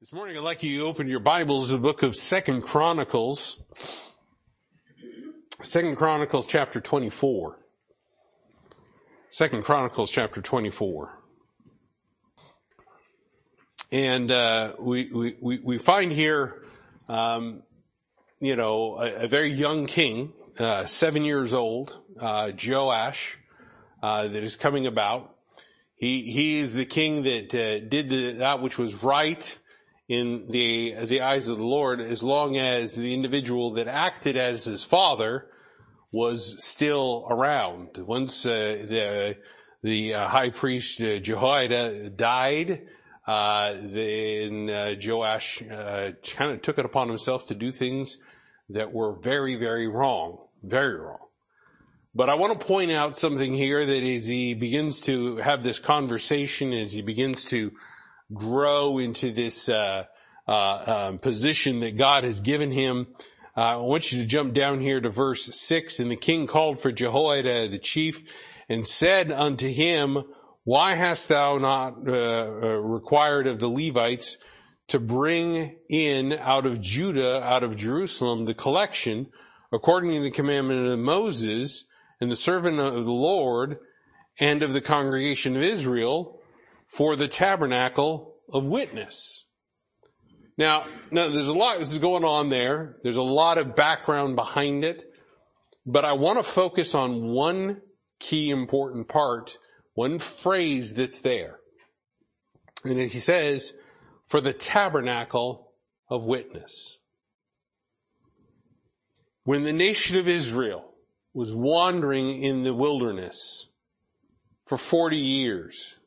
This morning I'd like you to open your Bibles to the book of Second Chronicles. Second Chronicles chapter 24. Second Chronicles chapter 24. And, uh, we, we, we find here, um, you know, a, a, very young king, uh, seven years old, uh, Joash, uh, that is coming about. He, he is the king that, uh, did the, that which was right, in the, the eyes of the Lord as long as the individual that acted as his father was still around. Once uh, the the uh, high priest uh, Jehoiada died, uh, then uh, Joash uh, kind of took it upon himself to do things that were very, very wrong, very wrong. But I want to point out something here that as he begins to have this conversation, as he begins to grow into this uh, uh, um, position that God has given him. Uh, I want you to jump down here to verse six. And the king called for Jehoiada the chief and said unto him, Why hast thou not uh, uh, required of the Levites to bring in out of Judah, out of Jerusalem, the collection according to the commandment of Moses and the servant of the Lord and of the congregation of Israel for the tabernacle of witness. Now, now there's a lot that's going on there. There's a lot of background behind it, but I want to focus on one key important part, one phrase that's there. And he says, for the tabernacle of witness. When the nation of Israel was wandering in the wilderness for 40 years,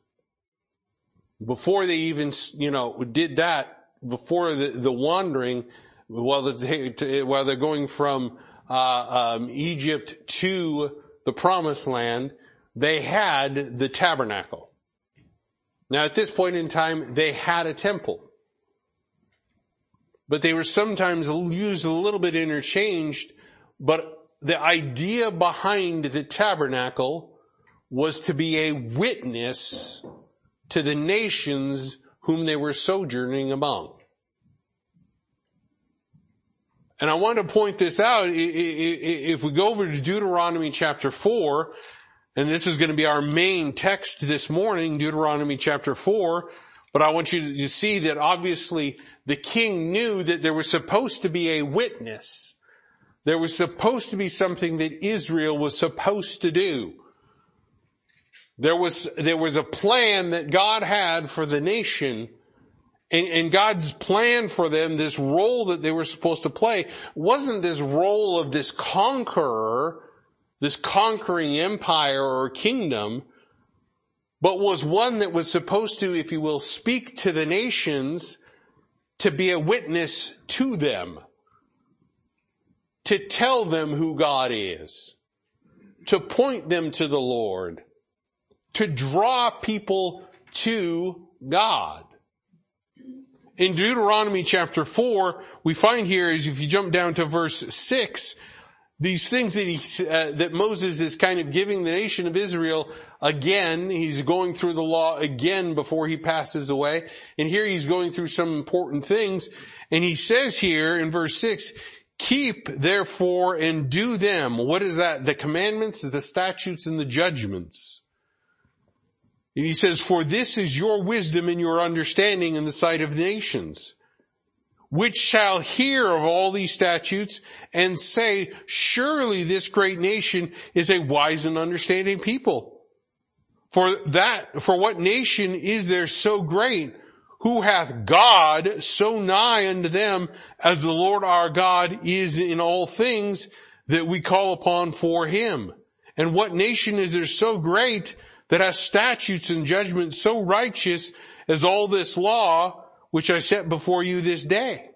before they even, you know, did that, before the, the wandering, while, while they're going from uh, um, Egypt to the promised land, they had the tabernacle. Now at this point in time, they had a temple. But they were sometimes used a little bit interchanged, but the idea behind the tabernacle was to be a witness to the nations whom they were sojourning among. And I want to point this out. If we go over to Deuteronomy chapter 4, and this is going to be our main text this morning, Deuteronomy chapter 4, but I want you to see that obviously the king knew that there was supposed to be a witness. There was supposed to be something that Israel was supposed to do. There was, there was a plan that God had for the nation and, and, God's plan for them, this role that they were supposed to play, wasn't this role of this conqueror, this conquering empire or kingdom, but was one that was supposed to, if you will, speak to the nations to be a witness to them, to tell them who God is, to point them to the Lord, to draw people to God. In Deuteronomy chapter 4, we find here is if you jump down to verse 6, these things that he, uh, that Moses is kind of giving the nation of Israel again, he's going through the law again before he passes away. And here he's going through some important things. And he says here in verse 6, keep therefore and do them. What is that? The commandments, the statutes, and the judgments and he says, for this is your wisdom and your understanding in the sight of nations, which shall hear of all these statutes and say, surely this great nation is a wise and understanding people. For that, for what nation is there so great who hath God so nigh unto them as the Lord our God is in all things that we call upon for him? And what nation is there so great that has statutes and judgments so righteous as all this law which I set before you this day.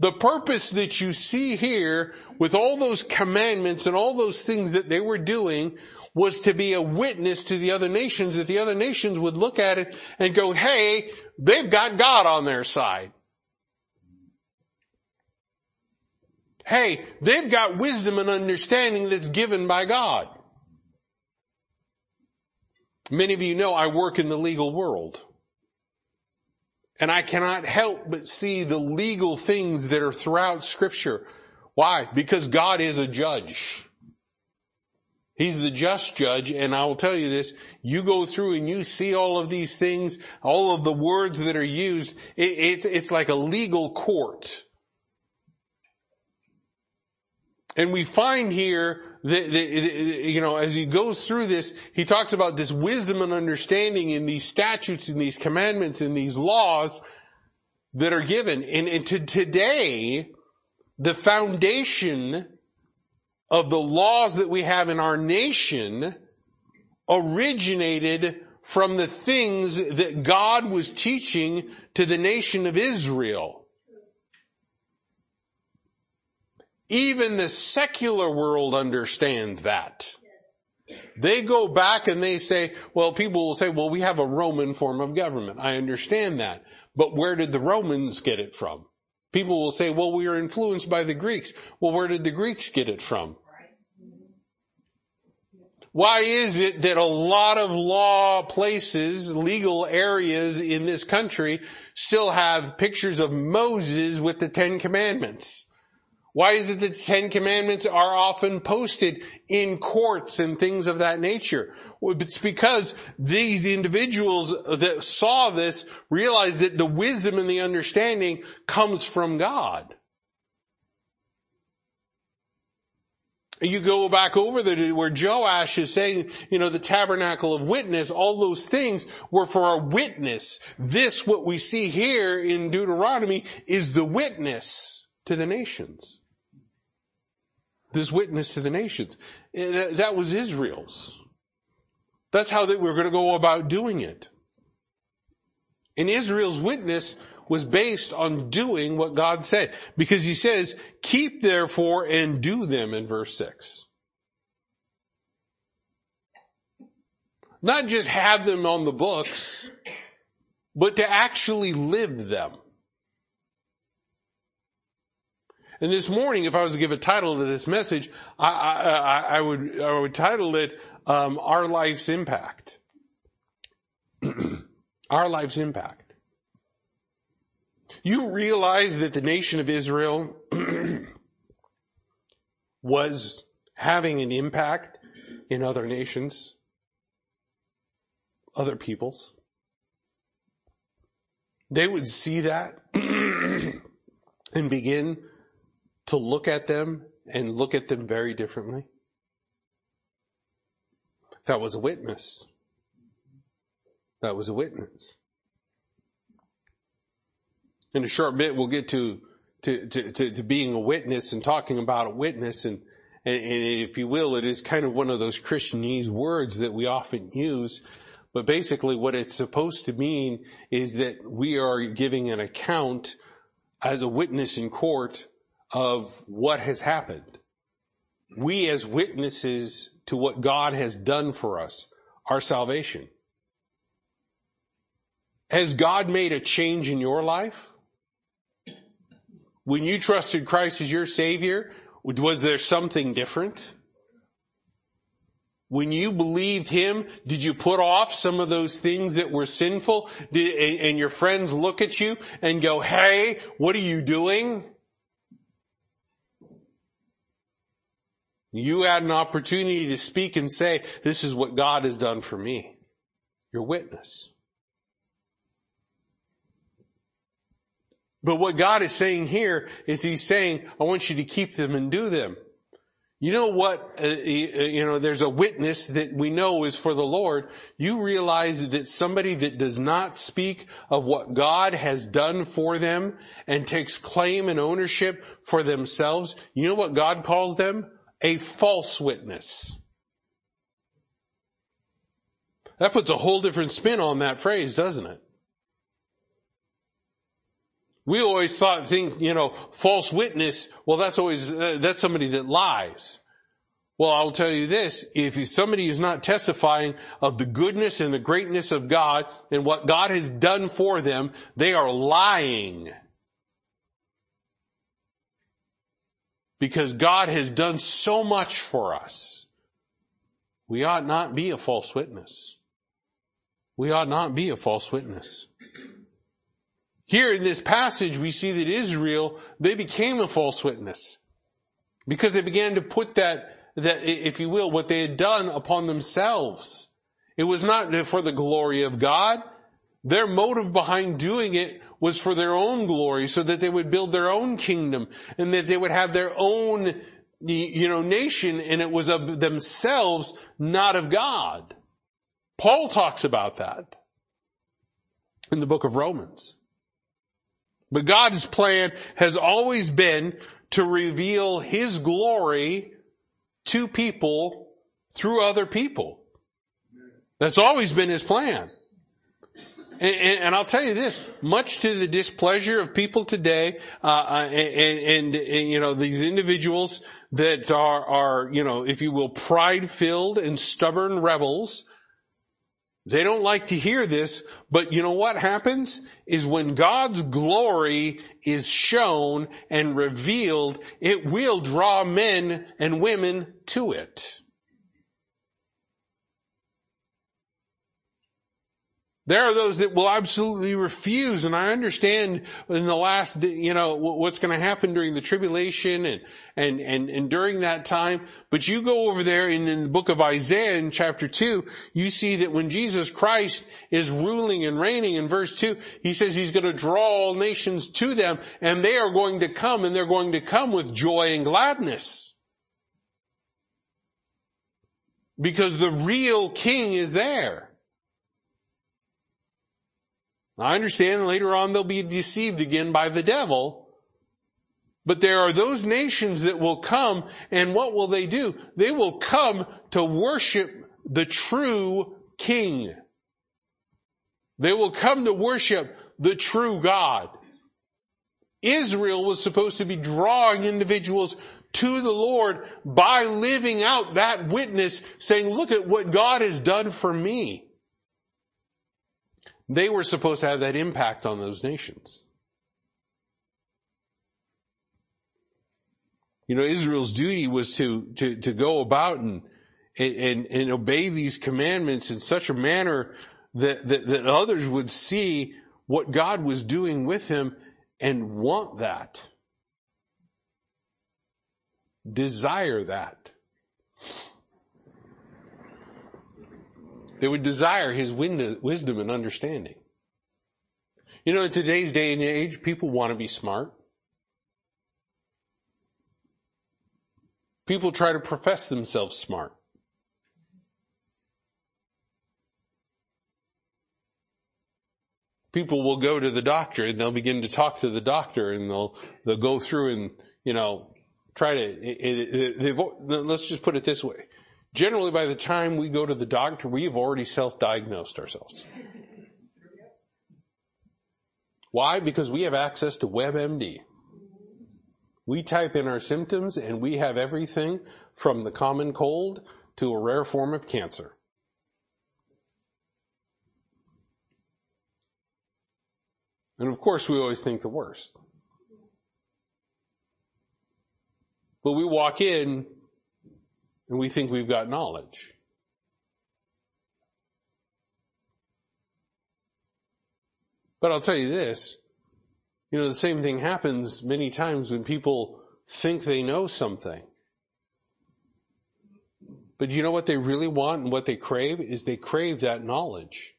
The purpose that you see here with all those commandments and all those things that they were doing was to be a witness to the other nations that the other nations would look at it and go, hey, they've got God on their side. Hey, they've got wisdom and understanding that's given by God. Many of you know I work in the legal world. And I cannot help but see the legal things that are throughout scripture. Why? Because God is a judge. He's the just judge, and I will tell you this, you go through and you see all of these things, all of the words that are used, it, it's, it's like a legal court. And we find here that, that, you know, as he goes through this, he talks about this wisdom and understanding in these statutes and these commandments and these laws that are given. And, and to today, the foundation of the laws that we have in our nation originated from the things that God was teaching to the nation of Israel. Even the secular world understands that. They go back and they say, well, people will say, well, we have a Roman form of government. I understand that. But where did the Romans get it from? People will say, well, we are influenced by the Greeks. Well, where did the Greeks get it from? Why is it that a lot of law places, legal areas in this country still have pictures of Moses with the Ten Commandments? Why is it that the Ten Commandments are often posted in courts and things of that nature? It's because these individuals that saw this realized that the wisdom and the understanding comes from God. You go back over there to where Joash is saying, you know, the tabernacle of witness, all those things were for a witness. This, what we see here in Deuteronomy, is the witness to the nations. This witness to the nations. That was Israel's. That's how they were going to go about doing it. And Israel's witness was based on doing what God said. Because he says, keep therefore and do them in verse 6. Not just have them on the books, but to actually live them. And this morning, if I was to give a title to this message, I, I, I would, I would title it, um, Our Life's Impact. Our Life's Impact. You realize that the nation of Israel was having an impact in other nations, other peoples. They would see that and begin to look at them and look at them very differently. That was a witness. That was a witness. In a short bit, we'll get to, to, to, to, to being a witness and talking about a witness and, and, and if you will, it is kind of one of those Christianese words that we often use. But basically what it's supposed to mean is that we are giving an account as a witness in court of what has happened. We as witnesses to what God has done for us, our salvation. Has God made a change in your life? When you trusted Christ as your Savior, was there something different? When you believed Him, did you put off some of those things that were sinful? Did, and, and your friends look at you and go, hey, what are you doing? You had an opportunity to speak and say, this is what God has done for me. Your witness. But what God is saying here is He's saying, I want you to keep them and do them. You know what, uh, uh, you know, there's a witness that we know is for the Lord. You realize that somebody that does not speak of what God has done for them and takes claim and ownership for themselves, you know what God calls them? A false witness. That puts a whole different spin on that phrase, doesn't it? We always thought, think, you know, false witness, well that's always, uh, that's somebody that lies. Well, I'll tell you this, if somebody is not testifying of the goodness and the greatness of God and what God has done for them, they are lying. Because God has done so much for us. We ought not be a false witness. We ought not be a false witness. Here in this passage, we see that Israel, they became a false witness because they began to put that, that, if you will, what they had done upon themselves. It was not for the glory of God. Their motive behind doing it was for their own glory so that they would build their own kingdom and that they would have their own, you know, nation and it was of themselves, not of God. Paul talks about that in the book of Romans. But God's plan has always been to reveal His glory to people through other people. That's always been His plan. And, and, and, I'll tell you this, much to the displeasure of people today, uh, uh and, and, you know, these individuals that are, are, you know, if you will, pride-filled and stubborn rebels, they don't like to hear this, but you know what happens? Is when God's glory is shown and revealed, it will draw men and women to it. There are those that will absolutely refuse, and I understand in the last, you know, what's going to happen during the tribulation and, and, and, and during that time. But you go over there in, in the book of Isaiah in chapter 2, you see that when Jesus Christ is ruling and reigning in verse 2, he says he's going to draw all nations to them, and they are going to come, and they're going to come with joy and gladness. Because the real king is there. I understand later on they'll be deceived again by the devil. But there are those nations that will come and what will they do? They will come to worship the true king. They will come to worship the true God. Israel was supposed to be drawing individuals to the Lord by living out that witness saying, look at what God has done for me. They were supposed to have that impact on those nations. You know, Israel's duty was to, to, to go about and, and, and obey these commandments in such a manner that, that, that others would see what God was doing with him and want that. Desire that. They would desire his wisdom and understanding. You know, in today's day and age, people want to be smart. People try to profess themselves smart. People will go to the doctor and they'll begin to talk to the doctor and they'll, they'll go through and, you know, try to, it, it, it, let's just put it this way. Generally, by the time we go to the doctor, we have already self-diagnosed ourselves. Why? Because we have access to WebMD. We type in our symptoms and we have everything from the common cold to a rare form of cancer. And of course, we always think the worst. But we walk in and we think we've got knowledge. But I'll tell you this, you know, the same thing happens many times when people think they know something. But you know what they really want and what they crave is they crave that knowledge.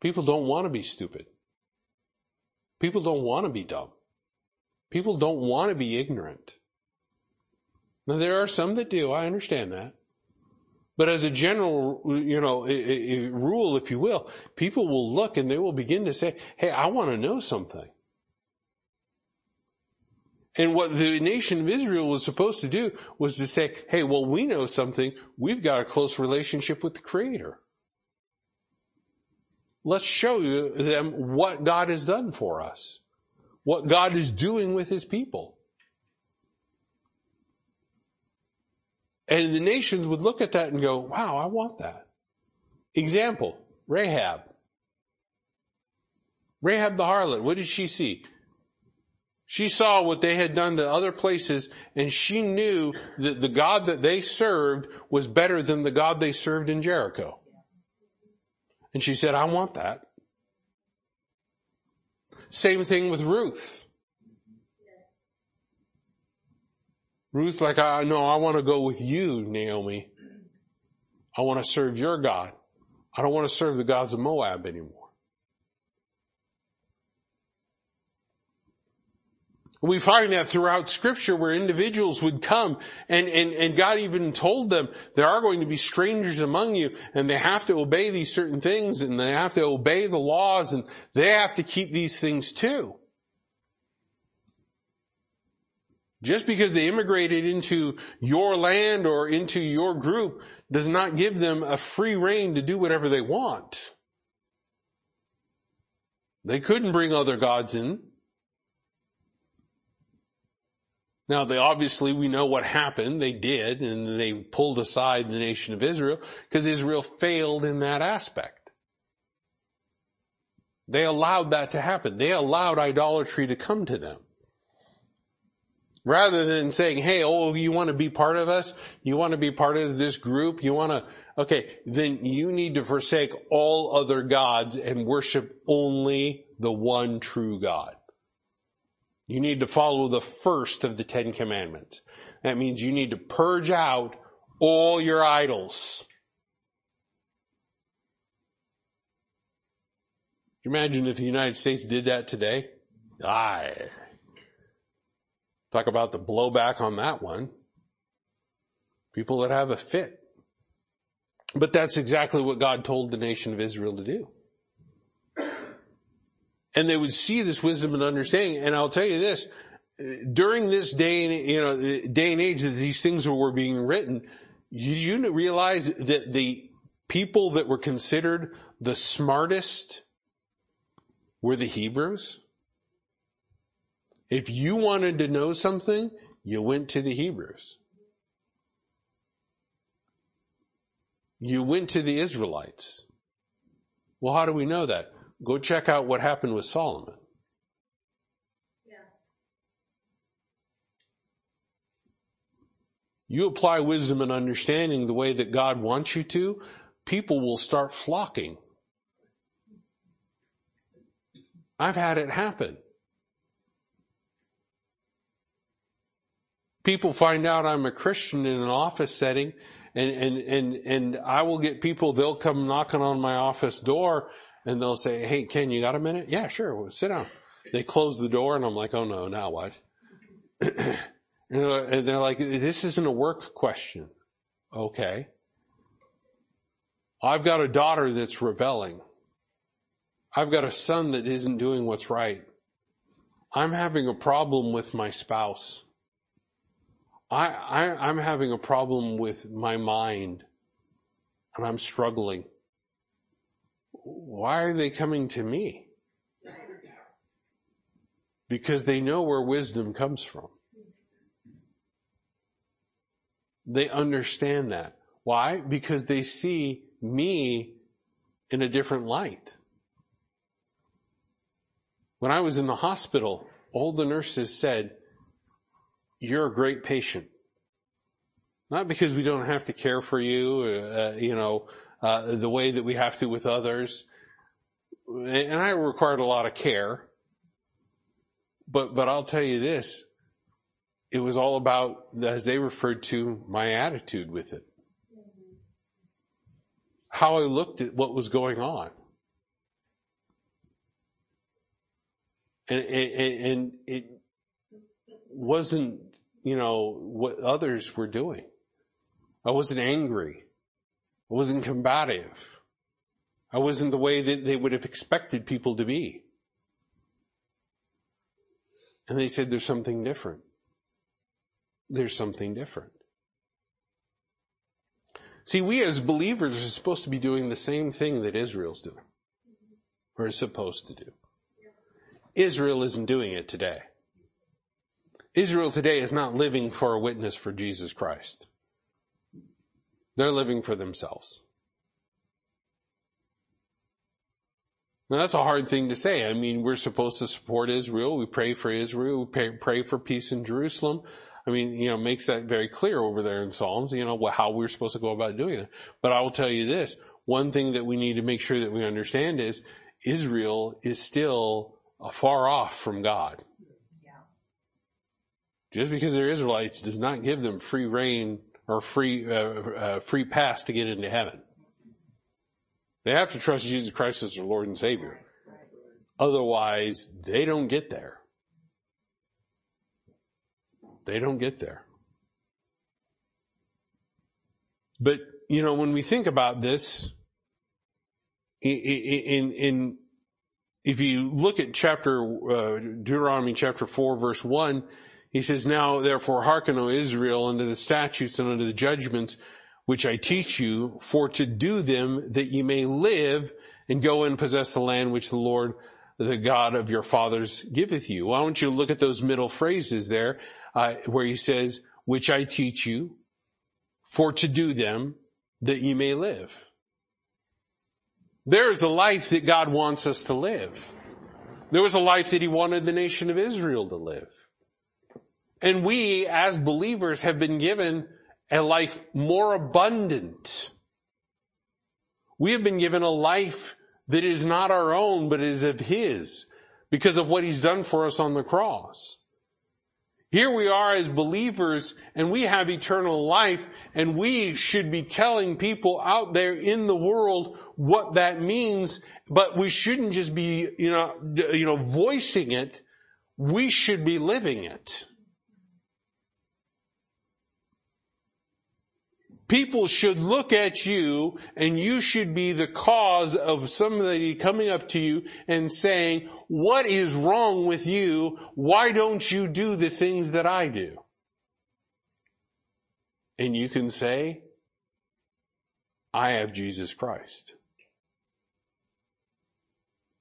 People don't want to be stupid. People don't want to be dumb. People don't want to be ignorant. Now there are some that do, I understand that. But as a general, you know, rule, if you will, people will look and they will begin to say, hey, I want to know something. And what the nation of Israel was supposed to do was to say, hey, well, we know something. We've got a close relationship with the Creator. Let's show them what God has done for us. What God is doing with His people. And the nations would look at that and go, wow, I want that. Example, Rahab. Rahab the harlot, what did she see? She saw what they had done to other places and she knew that the God that they served was better than the God they served in Jericho. And she said, I want that. Same thing with Ruth. Ruth's like, I, no, I want to go with you, Naomi. I want to serve your God. I don't want to serve the gods of Moab anymore. We find that throughout scripture where individuals would come and, and, and God even told them there are going to be strangers among you and they have to obey these certain things and they have to obey the laws and they have to keep these things too. Just because they immigrated into your land or into your group does not give them a free rein to do whatever they want. They couldn't bring other gods in. Now they obviously, we know what happened. They did, and they pulled aside the nation of Israel because Israel failed in that aspect. They allowed that to happen. They allowed idolatry to come to them. Rather than saying, hey, oh, you want to be part of us? You want to be part of this group? You want to, okay, then you need to forsake all other gods and worship only the one true God. You need to follow the first of the Ten Commandments. That means you need to purge out all your idols. Imagine if the United States did that today? Aye. Talk about the blowback on that one. People that have a fit. But that's exactly what God told the nation of Israel to do and they would see this wisdom and understanding. And I'll tell you this, during this day you know, the day and age that these things were being written, did you realize that the people that were considered the smartest were the Hebrews? If you wanted to know something, you went to the Hebrews. You went to the Israelites. Well, how do we know that? Go check out what happened with Solomon. You apply wisdom and understanding the way that God wants you to, people will start flocking. I've had it happen. People find out I'm a Christian in an office setting and, and, and, and I will get people, they'll come knocking on my office door and they'll say, Hey, Ken, you got a minute? Yeah, sure. Well, sit down. They close the door and I'm like, Oh no, now what? and they're like, this isn't a work question. Okay. I've got a daughter that's rebelling. I've got a son that isn't doing what's right. I'm having a problem with my spouse. I, I, I'm having a problem with my mind and I'm struggling why are they coming to me? Because they know where wisdom comes from. They understand that. Why? Because they see me in a different light. When I was in the hospital, all the nurses said, you're a great patient. Not because we don't have to care for you, uh, you know, uh, the way that we have to with others. And I required a lot of care. But, but I'll tell you this, it was all about, as they referred to, my attitude with it. How I looked at what was going on. And, and, and it wasn't, you know, what others were doing. I wasn't angry. I wasn't combative. I wasn't the way that they would have expected people to be. And they said, there's something different. There's something different. See, we as believers are supposed to be doing the same thing that Israel's doing. Or is supposed to do. Israel isn't doing it today. Israel today is not living for a witness for Jesus Christ. They're living for themselves. Now that's a hard thing to say. I mean, we're supposed to support Israel. We pray for Israel. We pray, pray for peace in Jerusalem. I mean, you know, makes that very clear over there in Psalms, you know, how we're supposed to go about doing it. But I will tell you this, one thing that we need to make sure that we understand is Israel is still far off from God. Just because they're Israelites does not give them free rein or free, uh, uh, free pass to get into heaven. They have to trust Jesus Christ as their Lord and Savior. Otherwise, they don't get there. They don't get there. But, you know, when we think about this, in, in, in if you look at chapter, uh, Deuteronomy chapter 4 verse 1, he says, Now therefore hearken, O Israel, unto the statutes and unto the judgments which I teach you, for to do them that ye may live and go and possess the land which the Lord, the God of your fathers giveth you. Why don't you look at those middle phrases there, uh, where he says, which I teach you, for to do them that ye may live. There is a life that God wants us to live. There was a life that he wanted the nation of Israel to live. And we, as believers, have been given a life more abundant. We have been given a life that is not our own, but is of His because of what He's done for us on the cross. Here we are as believers and we have eternal life and we should be telling people out there in the world what that means, but we shouldn't just be, you know, you know, voicing it. We should be living it. People should look at you and you should be the cause of somebody coming up to you and saying, what is wrong with you? Why don't you do the things that I do? And you can say, I have Jesus Christ.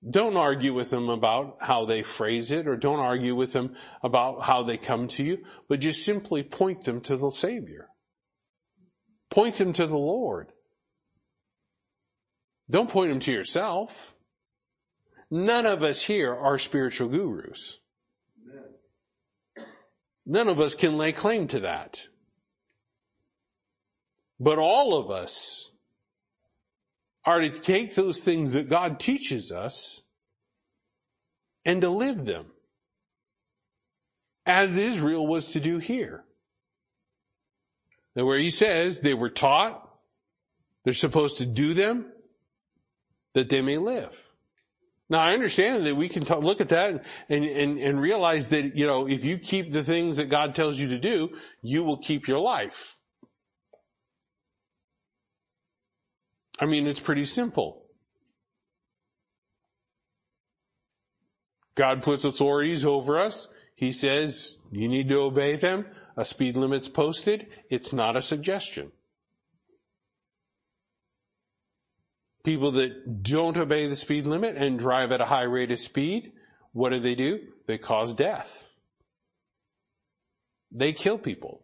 Don't argue with them about how they phrase it or don't argue with them about how they come to you, but just simply point them to the Savior. Point them to the Lord. Don't point them to yourself. None of us here are spiritual gurus. None of us can lay claim to that. But all of us are to take those things that God teaches us and to live them as Israel was to do here. Where he says they were taught, they're supposed to do them, that they may live. Now I understand that we can talk, look at that and, and, and realize that, you know, if you keep the things that God tells you to do, you will keep your life. I mean, it's pretty simple. God puts authorities over us. He says, you need to obey them a speed limit's posted, it's not a suggestion. People that don't obey the speed limit and drive at a high rate of speed, what do they do? They cause death. They kill people.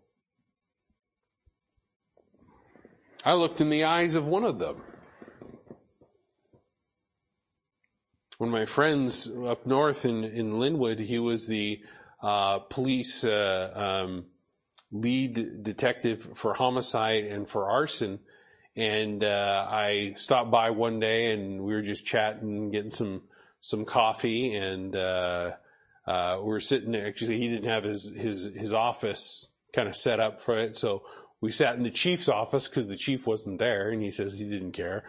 I looked in the eyes of one of them. One of my friends up north in, in Lynnwood, he was the uh, police uh, um, lead detective for homicide and for arson. And, uh, I stopped by one day and we were just chatting, getting some, some coffee and, uh, uh, we were sitting there. Actually, he didn't have his, his, his office kind of set up for it. So we sat in the chief's office because the chief wasn't there and he says he didn't care.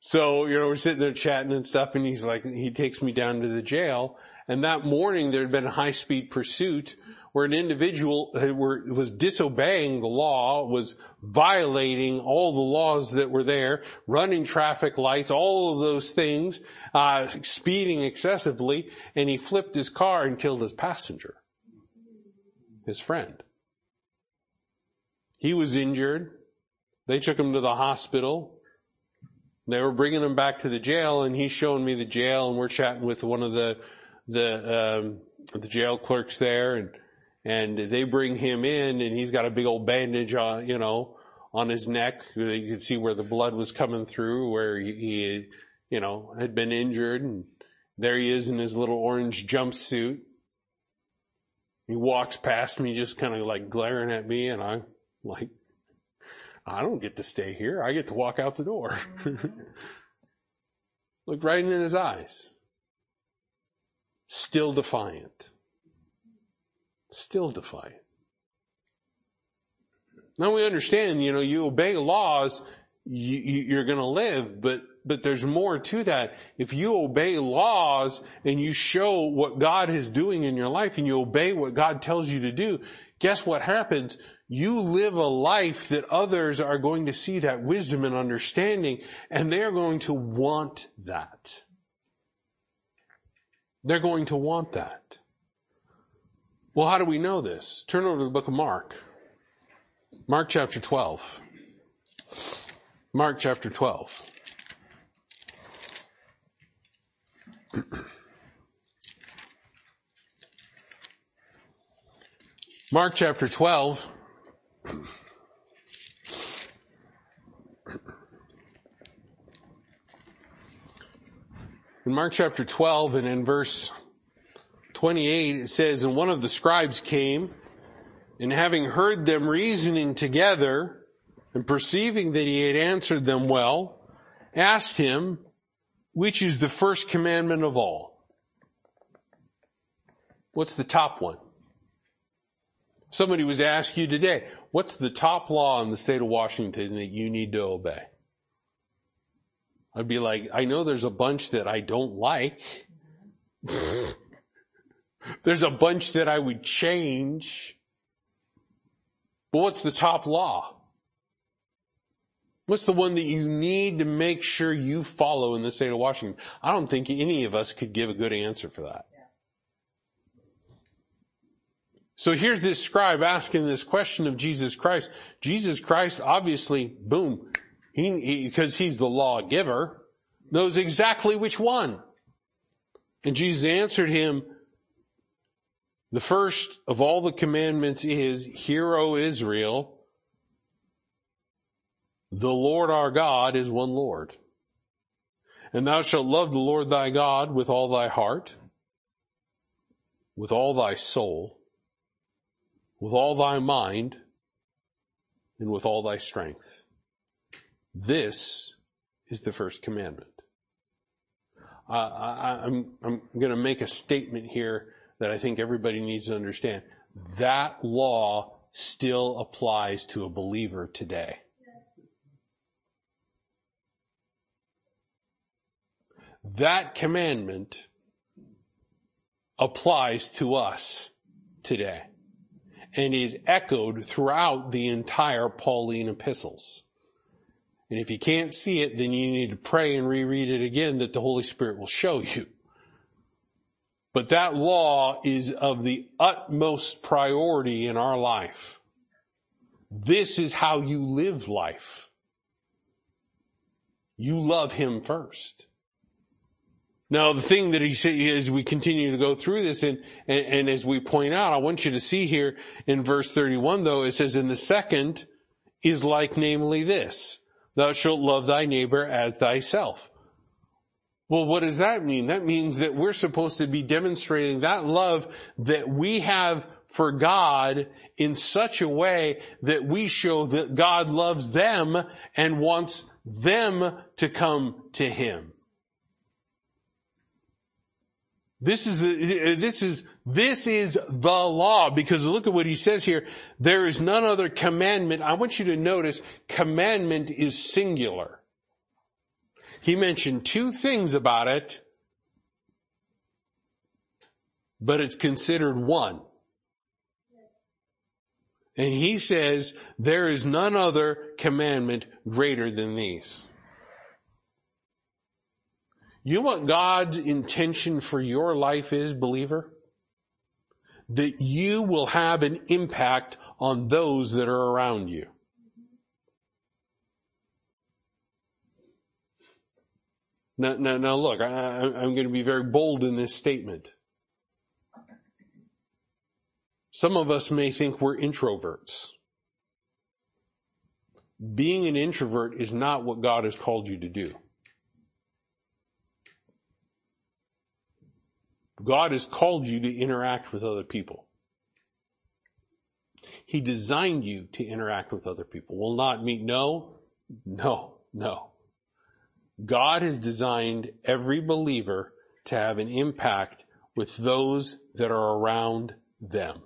So, you know, we're sitting there chatting and stuff and he's like, he takes me down to the jail. And that morning there had been a high speed pursuit where an individual was disobeying the law, was violating all the laws that were there, running traffic lights, all of those things, uh, speeding excessively, and he flipped his car and killed his passenger, his friend. He was injured. They took him to the hospital. They were bringing him back to the jail, and he's showing me the jail, and we're chatting with one of the the um, the jail clerks there, and and they bring him in and he's got a big old bandage on, you know, on his neck. You could see where the blood was coming through, where he, he, you know, had been injured and there he is in his little orange jumpsuit. He walks past me just kind of like glaring at me and I'm like, I don't get to stay here. I get to walk out the door. Looked right in his eyes. still defiant. Still defiant. Now we understand, you know, you obey laws, you, are going to live, but, but there's more to that. If you obey laws and you show what God is doing in your life and you obey what God tells you to do, guess what happens? You live a life that others are going to see that wisdom and understanding and they're going to want that. They're going to want that. Well, how do we know this? Turn over to the book of Mark. Mark chapter 12. Mark chapter 12. Mark chapter 12. In Mark chapter 12 and in verse 28 it says, And one of the scribes came and having heard them reasoning together and perceiving that he had answered them well, asked him, which is the first commandment of all? What's the top one? Somebody was to ask you today, what's the top law in the state of Washington that you need to obey? I'd be like, I know there's a bunch that I don't like. there's a bunch that I would change. But what's the top law? What's the one that you need to make sure you follow in the state of Washington? I don't think any of us could give a good answer for that. So here's this scribe asking this question of Jesus Christ. Jesus Christ, obviously, boom, he, he, because he's the lawgiver, knows exactly which one. And Jesus answered him, the first of all the commandments is, Hear, O Israel, the Lord our God is one Lord. And thou shalt love the Lord thy God with all thy heart, with all thy soul, with all thy mind, and with all thy strength. This is the first commandment. Uh, I, I'm, I'm going to make a statement here that I think everybody needs to understand. That law still applies to a believer today. That commandment applies to us today and is echoed throughout the entire Pauline epistles. And if you can't see it, then you need to pray and reread it again that the Holy Spirit will show you. But that law is of the utmost priority in our life. This is how you live life. You love Him first. Now, the thing that he says as we continue to go through this and, and, and, as we point out, I want you to see here in verse 31 though, it says, in the second is like namely this, thou shalt love thy neighbor as thyself. Well, what does that mean? That means that we're supposed to be demonstrating that love that we have for God in such a way that we show that God loves them and wants them to come to Him. This is the, this is, this is the law because look at what he says here. There is none other commandment. I want you to notice commandment is singular. He mentioned two things about it, but it's considered one. And he says there is none other commandment greater than these. You know what God's intention for your life is, believer? That you will have an impact on those that are around you. Now, now, now look, I, I'm going to be very bold in this statement. Some of us may think we're introverts. Being an introvert is not what God has called you to do. God has called you to interact with other people. He designed you to interact with other people. Will not meet no, no, no. God has designed every believer to have an impact with those that are around them.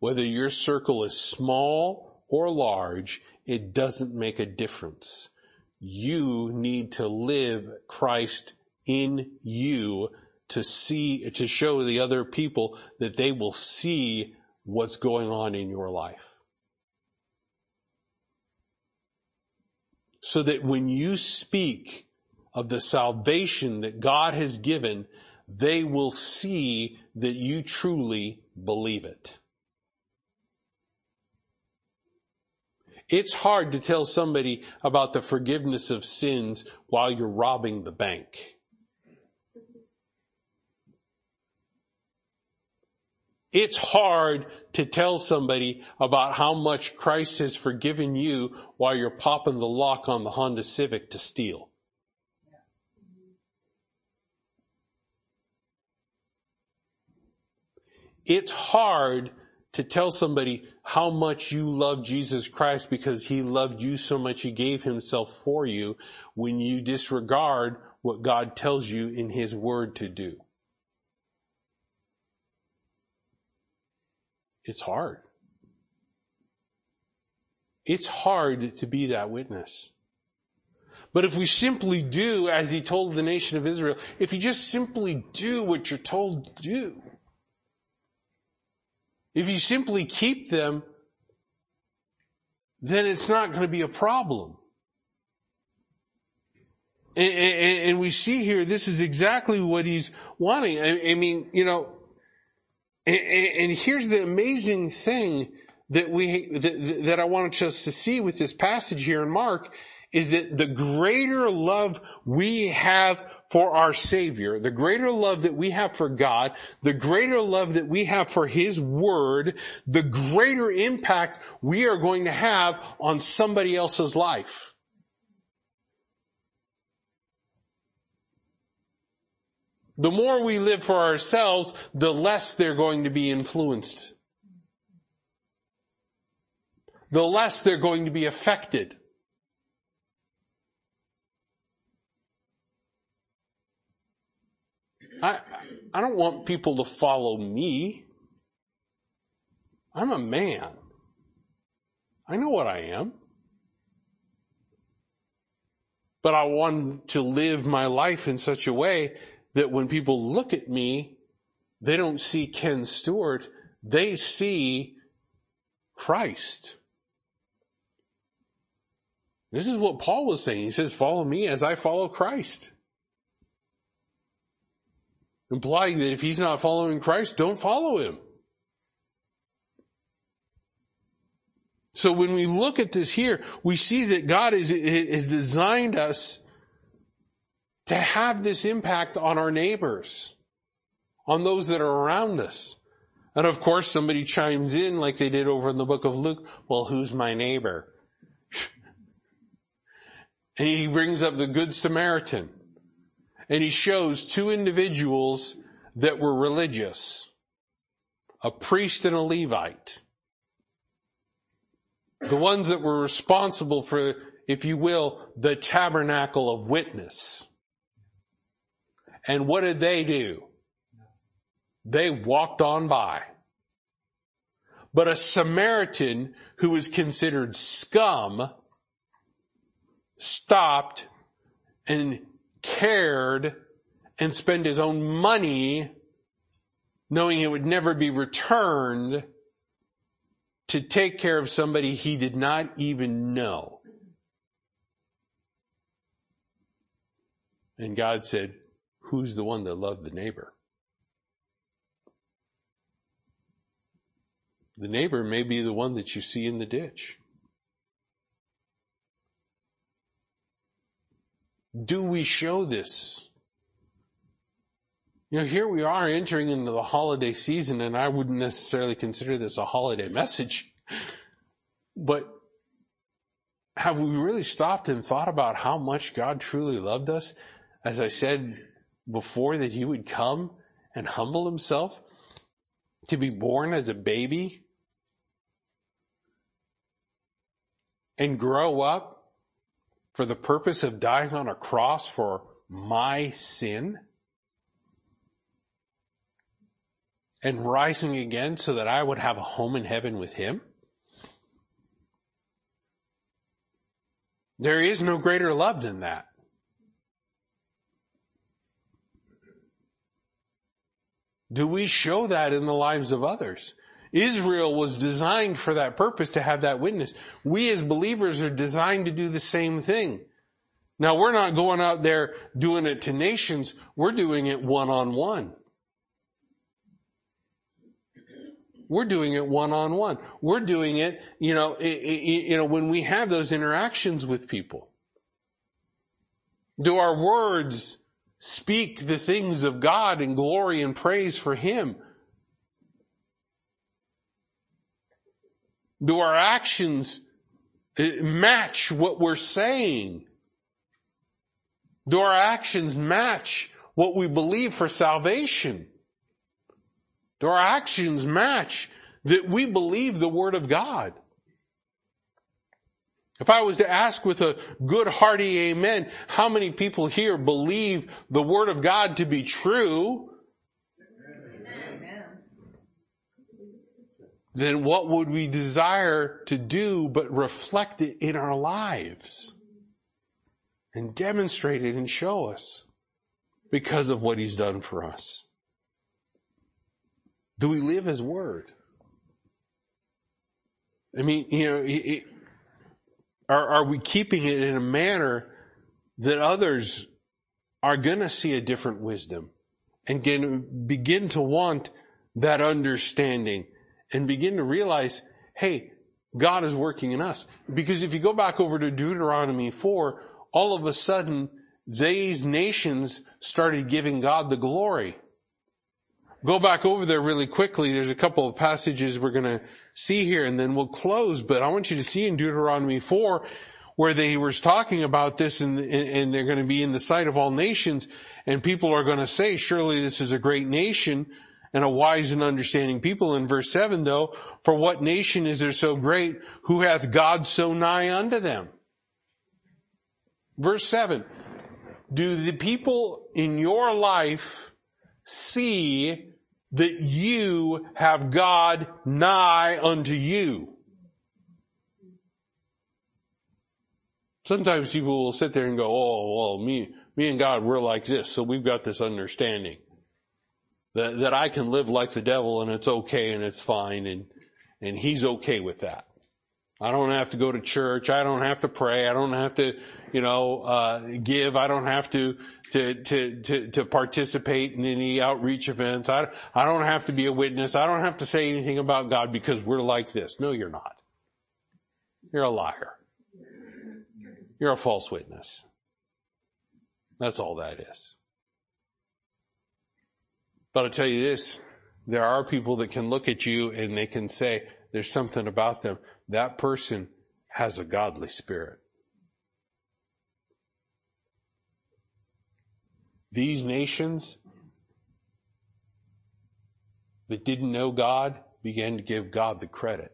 Whether your circle is small or large, it doesn't make a difference. You need to live Christ in you to see, to show the other people that they will see what's going on in your life. So that when you speak of the salvation that God has given, they will see that you truly believe it. It's hard to tell somebody about the forgiveness of sins while you're robbing the bank. It's hard to tell somebody about how much Christ has forgiven you while you're popping the lock on the Honda Civic to steal. It's hard to tell somebody how much you love Jesus Christ because he loved you so much he gave himself for you when you disregard what God tells you in his word to do. It's hard. It's hard to be that witness. But if we simply do as he told the nation of Israel, if you just simply do what you're told to do, if you simply keep them, then it's not going to be a problem. And, and, and, we see here, this is exactly what he's wanting. I, I mean, you know, and, and, here's the amazing thing that we, that, that I want us to see with this passage here in Mark is that the greater love we have for our Savior, the greater love that we have for God, the greater love that we have for His Word, the greater impact we are going to have on somebody else's life. The more we live for ourselves, the less they're going to be influenced. The less they're going to be affected. I, I don't want people to follow me. I'm a man. I know what I am. But I want to live my life in such a way that when people look at me, they don't see Ken Stewart, they see Christ. This is what Paul was saying. He says, follow me as I follow Christ implying that if he's not following Christ, don't follow him. So when we look at this here, we see that God is, is designed us to have this impact on our neighbors, on those that are around us. And of course, somebody chimes in like they did over in the book of Luke, well, who's my neighbor? and he brings up the Good Samaritan and he shows two individuals that were religious. A priest and a Levite. The ones that were responsible for, if you will, the tabernacle of witness. And what did they do? They walked on by. But a Samaritan who was considered scum stopped and cared and spent his own money knowing it would never be returned to take care of somebody he did not even know. And God said, who's the one that loved the neighbor? The neighbor may be the one that you see in the ditch. Do we show this? You know, here we are entering into the holiday season and I wouldn't necessarily consider this a holiday message, but have we really stopped and thought about how much God truly loved us? As I said before that he would come and humble himself to be born as a baby and grow up for the purpose of dying on a cross for my sin? and rising again so that I would have a home in heaven with him? There is no greater love than that. Do we show that in the lives of others? Israel was designed for that purpose to have that witness. We as believers are designed to do the same thing. Now we're not going out there doing it to nations. We're doing it one on one. We're doing it one on one. We're doing it, you know, you know, when we have those interactions with people. Do our words speak the things of God and glory and praise for Him? Do our actions eh, match what we're saying? Do our actions match what we believe for salvation? Do our actions match that we believe the Word of God? If I was to ask with a good hearty amen, how many people here believe the Word of God to be true? Then what would we desire to do but reflect it in our lives? And demonstrate it and show us because of what He's done for us. Do we live His Word? I mean, you know, it, are, are we keeping it in a manner that others are going to see a different wisdom and can begin to want that understanding and begin to realize, hey, God is working in us. Because if you go back over to Deuteronomy 4, all of a sudden, these nations started giving God the glory go back over there really quickly. There's a couple of passages we're going to see here and then we'll close, but I want you to see in Deuteronomy 4 where they was talking about this and, and they're going to be in the sight of all nations and people are going to say, surely this is a great nation and a wise and understanding people. In verse 7 though, for what nation is there so great who hath God so nigh unto them? Verse 7, do the people in your life see that you have God nigh unto you. Sometimes people will sit there and go, oh, well, me, me and God, we're like this, so we've got this understanding. That, that I can live like the devil and it's okay and it's fine and, and he's okay with that. I don't have to go to church. I don't have to pray. I don't have to, you know, uh, give. I don't have to, to, to, to, to participate in any outreach events. I, I don't have to be a witness. I don't have to say anything about God because we're like this. No, you're not. You're a liar. You're a false witness. That's all that is. But I'll tell you this, there are people that can look at you and they can say, there's something about them. That person has a godly spirit. These nations that didn't know God began to give God the credit.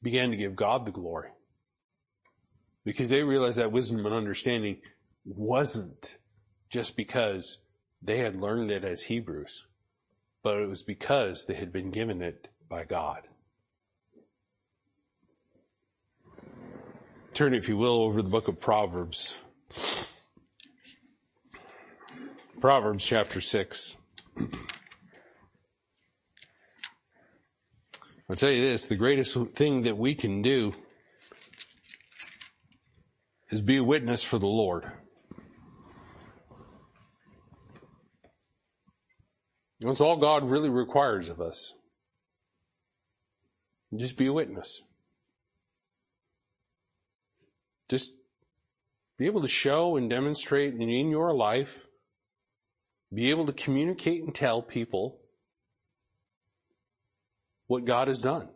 Began to give God the glory. Because they realized that wisdom and understanding wasn't just because they had learned it as Hebrews, but it was because they had been given it by God. Turn, if you will, over the book of Proverbs. Proverbs chapter 6. I'll tell you this, the greatest thing that we can do is be a witness for the Lord. That's all God really requires of us. Just be a witness. Just be able to show and demonstrate in your life, be able to communicate and tell people what God has done.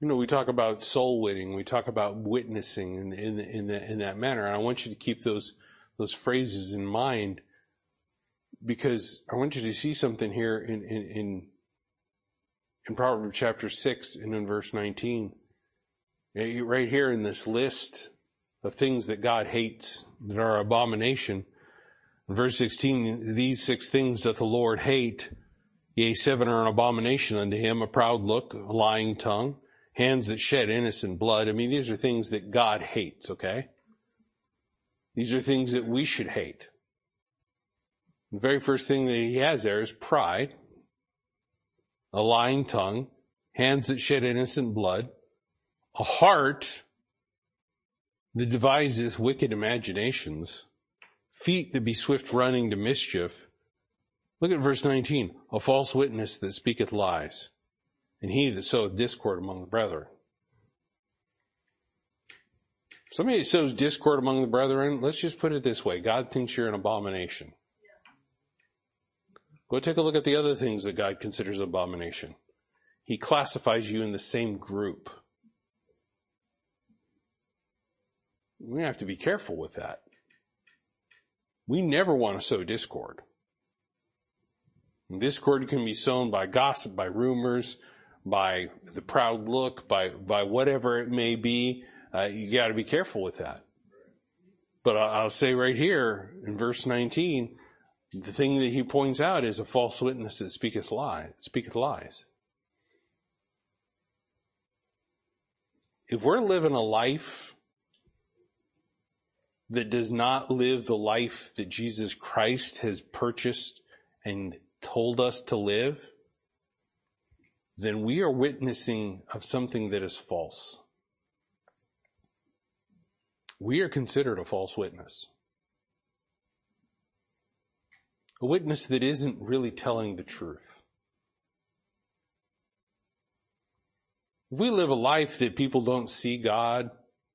You know, we talk about soul winning, we talk about witnessing in, in, in, the, in that manner. And I want you to keep those, those phrases in mind because I want you to see something here in, in, in in Proverbs chapter 6 and in verse 19. Right here in this list of things that God hates that are an abomination. In verse 16, these six things doth the Lord hate. Yea, seven are an abomination unto him, a proud look, a lying tongue, hands that shed innocent blood. I mean, these are things that God hates, okay? These are things that we should hate. The very first thing that he has there is pride, a lying tongue, hands that shed innocent blood, a heart that deviseth wicked imaginations, feet that be swift running to mischief. Look at verse 19. A false witness that speaketh lies, and he that soweth discord among the brethren. Somebody that sows discord among the brethren, let's just put it this way. God thinks you're an abomination. Go take a look at the other things that God considers abomination. He classifies you in the same group. We have to be careful with that. We never want to sow discord. And discord can be sown by gossip, by rumors, by the proud look, by, by whatever it may be. Uh, you got to be careful with that. But I'll say right here in verse 19, the thing that he points out is a false witness that speaketh lies, speaketh lies. If we're living a life that does not live the life that Jesus Christ has purchased and told us to live, then we are witnessing of something that is false. We are considered a false witness. A witness that isn't really telling the truth. If we live a life that people don't see God,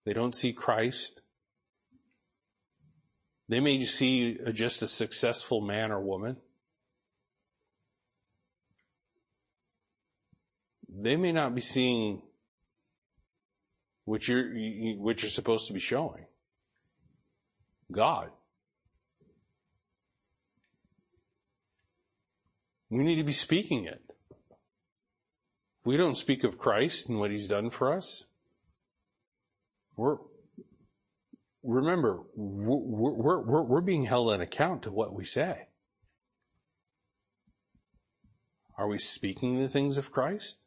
they don't see Christ, they may see just a successful man or woman. They may not be seeing what you're, what you're supposed to be showing. God. We need to be speaking it. We don't speak of Christ and what He's done for us. We're, remember, we're, we're, we're being held an account to what we say. Are we speaking the things of Christ?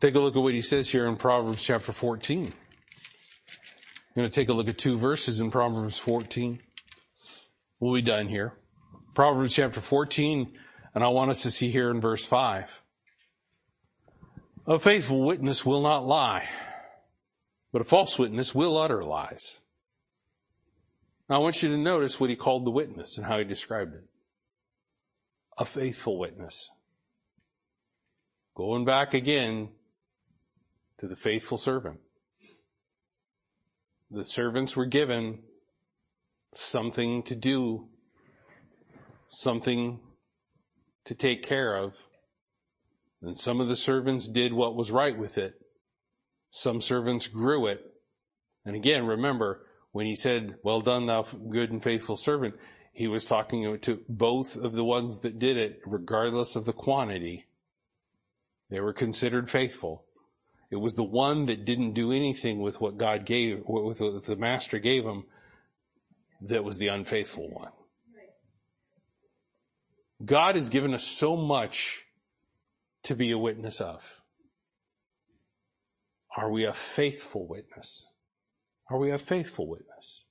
Take a look at what he says here in Proverbs chapter 14. I'm going to take a look at two verses in Proverbs 14. We'll be done here. Proverbs chapter 14, and I want us to see here in verse 5. A faithful witness will not lie but a false witness will utter lies. Now I want you to notice what he called the witness and how he described it. A faithful witness. Going back again to the faithful servant. The servants were given something to do, something to take care of. And some of the servants did what was right with it. Some servants grew it. And again, remember, when he said, well done, thou good and faithful servant, he was talking to both of the ones that did it, regardless of the quantity. They were considered faithful. It was the one that didn't do anything with what God gave, with what the master gave him, that was the unfaithful one. God has given us so much to be a witness of. Are we a faithful witness? Are we a faithful witness?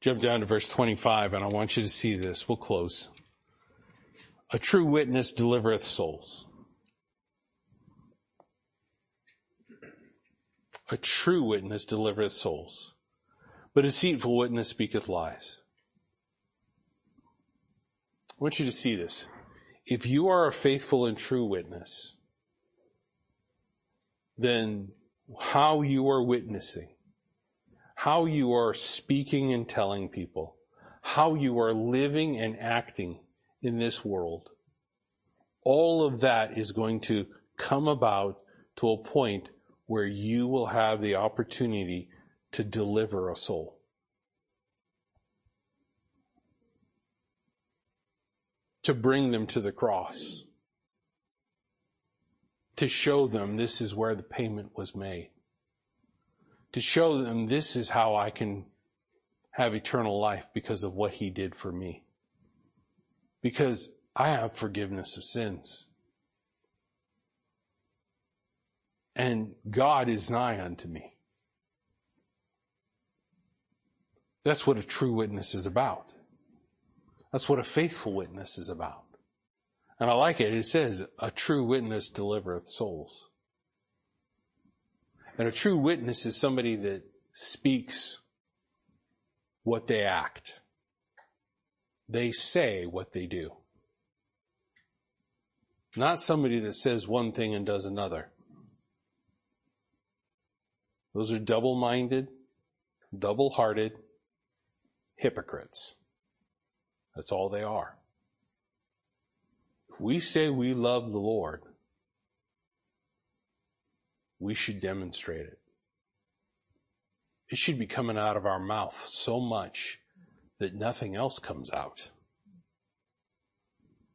Jump down to verse 25 and I want you to see this. We'll close. A true witness delivereth souls. A true witness delivereth souls, but a deceitful witness speaketh lies. I want you to see this. If you are a faithful and true witness, then how you are witnessing, how you are speaking and telling people, how you are living and acting in this world, all of that is going to come about to a point where you will have the opportunity to deliver a soul. To bring them to the cross to show them this is where the payment was made. To show them this is how I can have eternal life because of what he did for me. Because I have forgiveness of sins. And God is nigh unto me. That's what a true witness is about. That's what a faithful witness is about. And I like it. It says, a true witness delivereth souls. And a true witness is somebody that speaks what they act. They say what they do. Not somebody that says one thing and does another. Those are double-minded, double-hearted hypocrites. That's all they are. If we say we love the Lord, we should demonstrate it. It should be coming out of our mouth so much that nothing else comes out.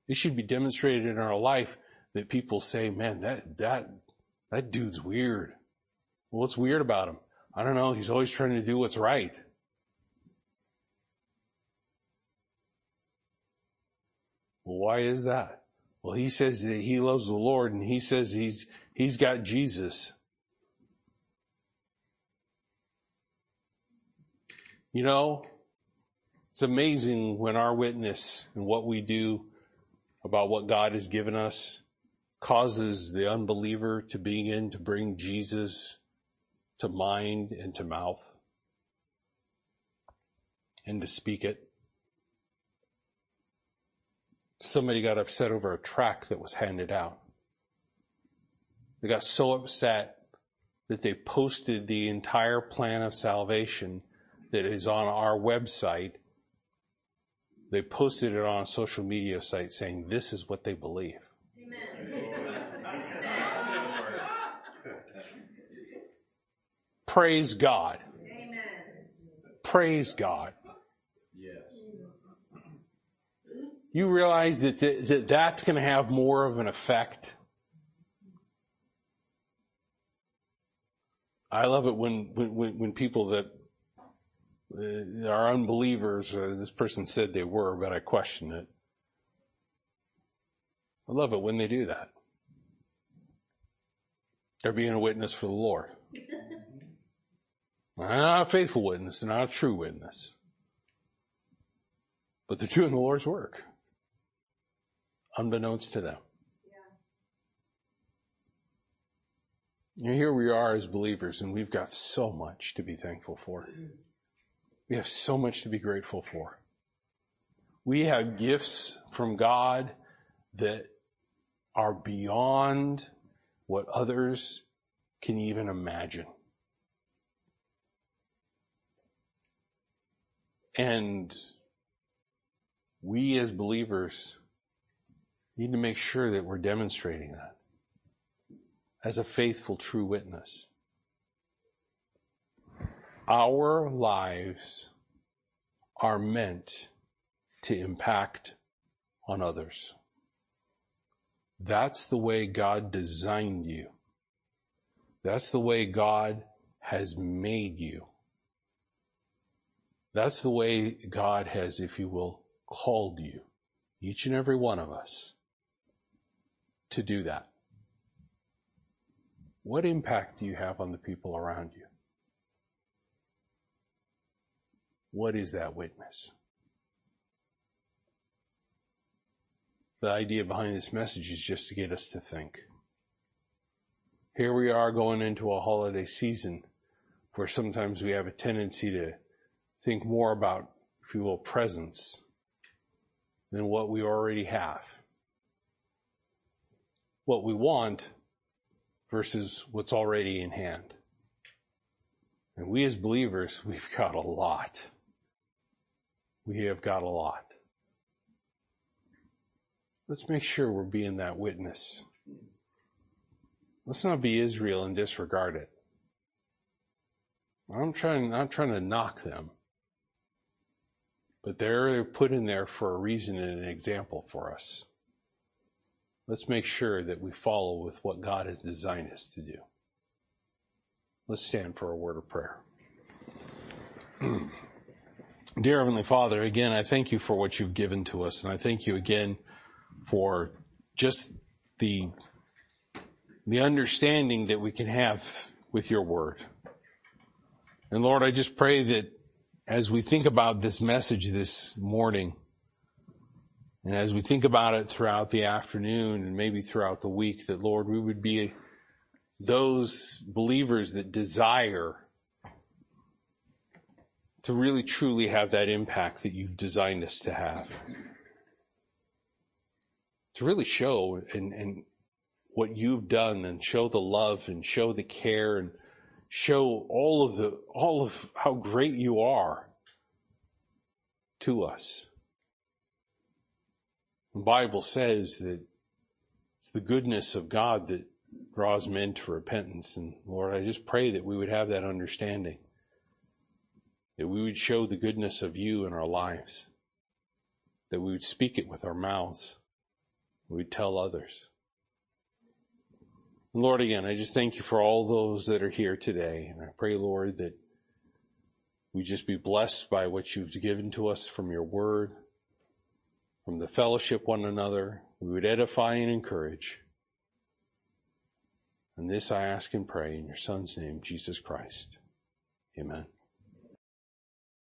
It should be demonstrated in our life that people say, man, that, that, that dude's weird. Well, what's weird about him? I don't know. He's always trying to do what's right. Well, why is that? Well, he says that he loves the Lord and he says he's, he's got Jesus. You know, it's amazing when our witness and what we do about what God has given us causes the unbeliever to begin to bring Jesus to mind and to mouth and to speak it. Somebody got upset over a tract that was handed out. They got so upset that they posted the entire plan of salvation that is on our website. They posted it on a social media site saying this is what they believe. Praise God. Amen. Praise God. You realize that, th- that that's going to have more of an effect. I love it when, when, when people that uh, are unbelievers, uh, this person said they were, but I question it. I love it when they do that. They're being a witness for the Lord. They're not a faithful witness, they're not a true witness. But they're doing the Lord's work. Unbeknownst to them. Yeah. And here we are as believers, and we've got so much to be thankful for. We have so much to be grateful for. We have gifts from God that are beyond what others can even imagine. And we as believers need to make sure that we're demonstrating that as a faithful, true witness our lives are meant to impact on others. That's the way God designed you. That's the way God has made you. That's the way God has, if you will, called you, each and every one of us, to do that. What impact do you have on the people around you? What is that witness? The idea behind this message is just to get us to think. Here we are going into a holiday season where sometimes we have a tendency to think more about, if you will, presents than what we already have. What we want versus what's already in hand. And we as believers, we've got a lot we have got a lot. Let's make sure we're being that witness. Let's not be Israel and disregard it. I'm trying, not trying to knock them, but they're put in there for a reason and an example for us. Let's make sure that we follow with what God has designed us to do. Let's stand for a word of prayer. Dear Heavenly Father, again, I thank you for what you've given to us, and I thank you again for just the, the understanding that we can have with your word. And Lord, I just pray that as we think about this message this morning, and as we think about it throughout the afternoon and maybe throughout the week, that Lord, we would be those believers that desire to really truly have that impact that you've designed us to have. To really show and, and what you've done and show the love and show the care and show all of the, all of how great you are to us. The Bible says that it's the goodness of God that draws men to repentance. And Lord, I just pray that we would have that understanding, that we would show the goodness of you in our lives, that we would speak it with our mouths, we would tell others. And Lord, again, I just thank you for all those that are here today. And I pray, Lord, that we just be blessed by what you've given to us from your word from the fellowship one another. We would edify and encourage. And this I ask and pray in your Son's name, Jesus Christ. Amen.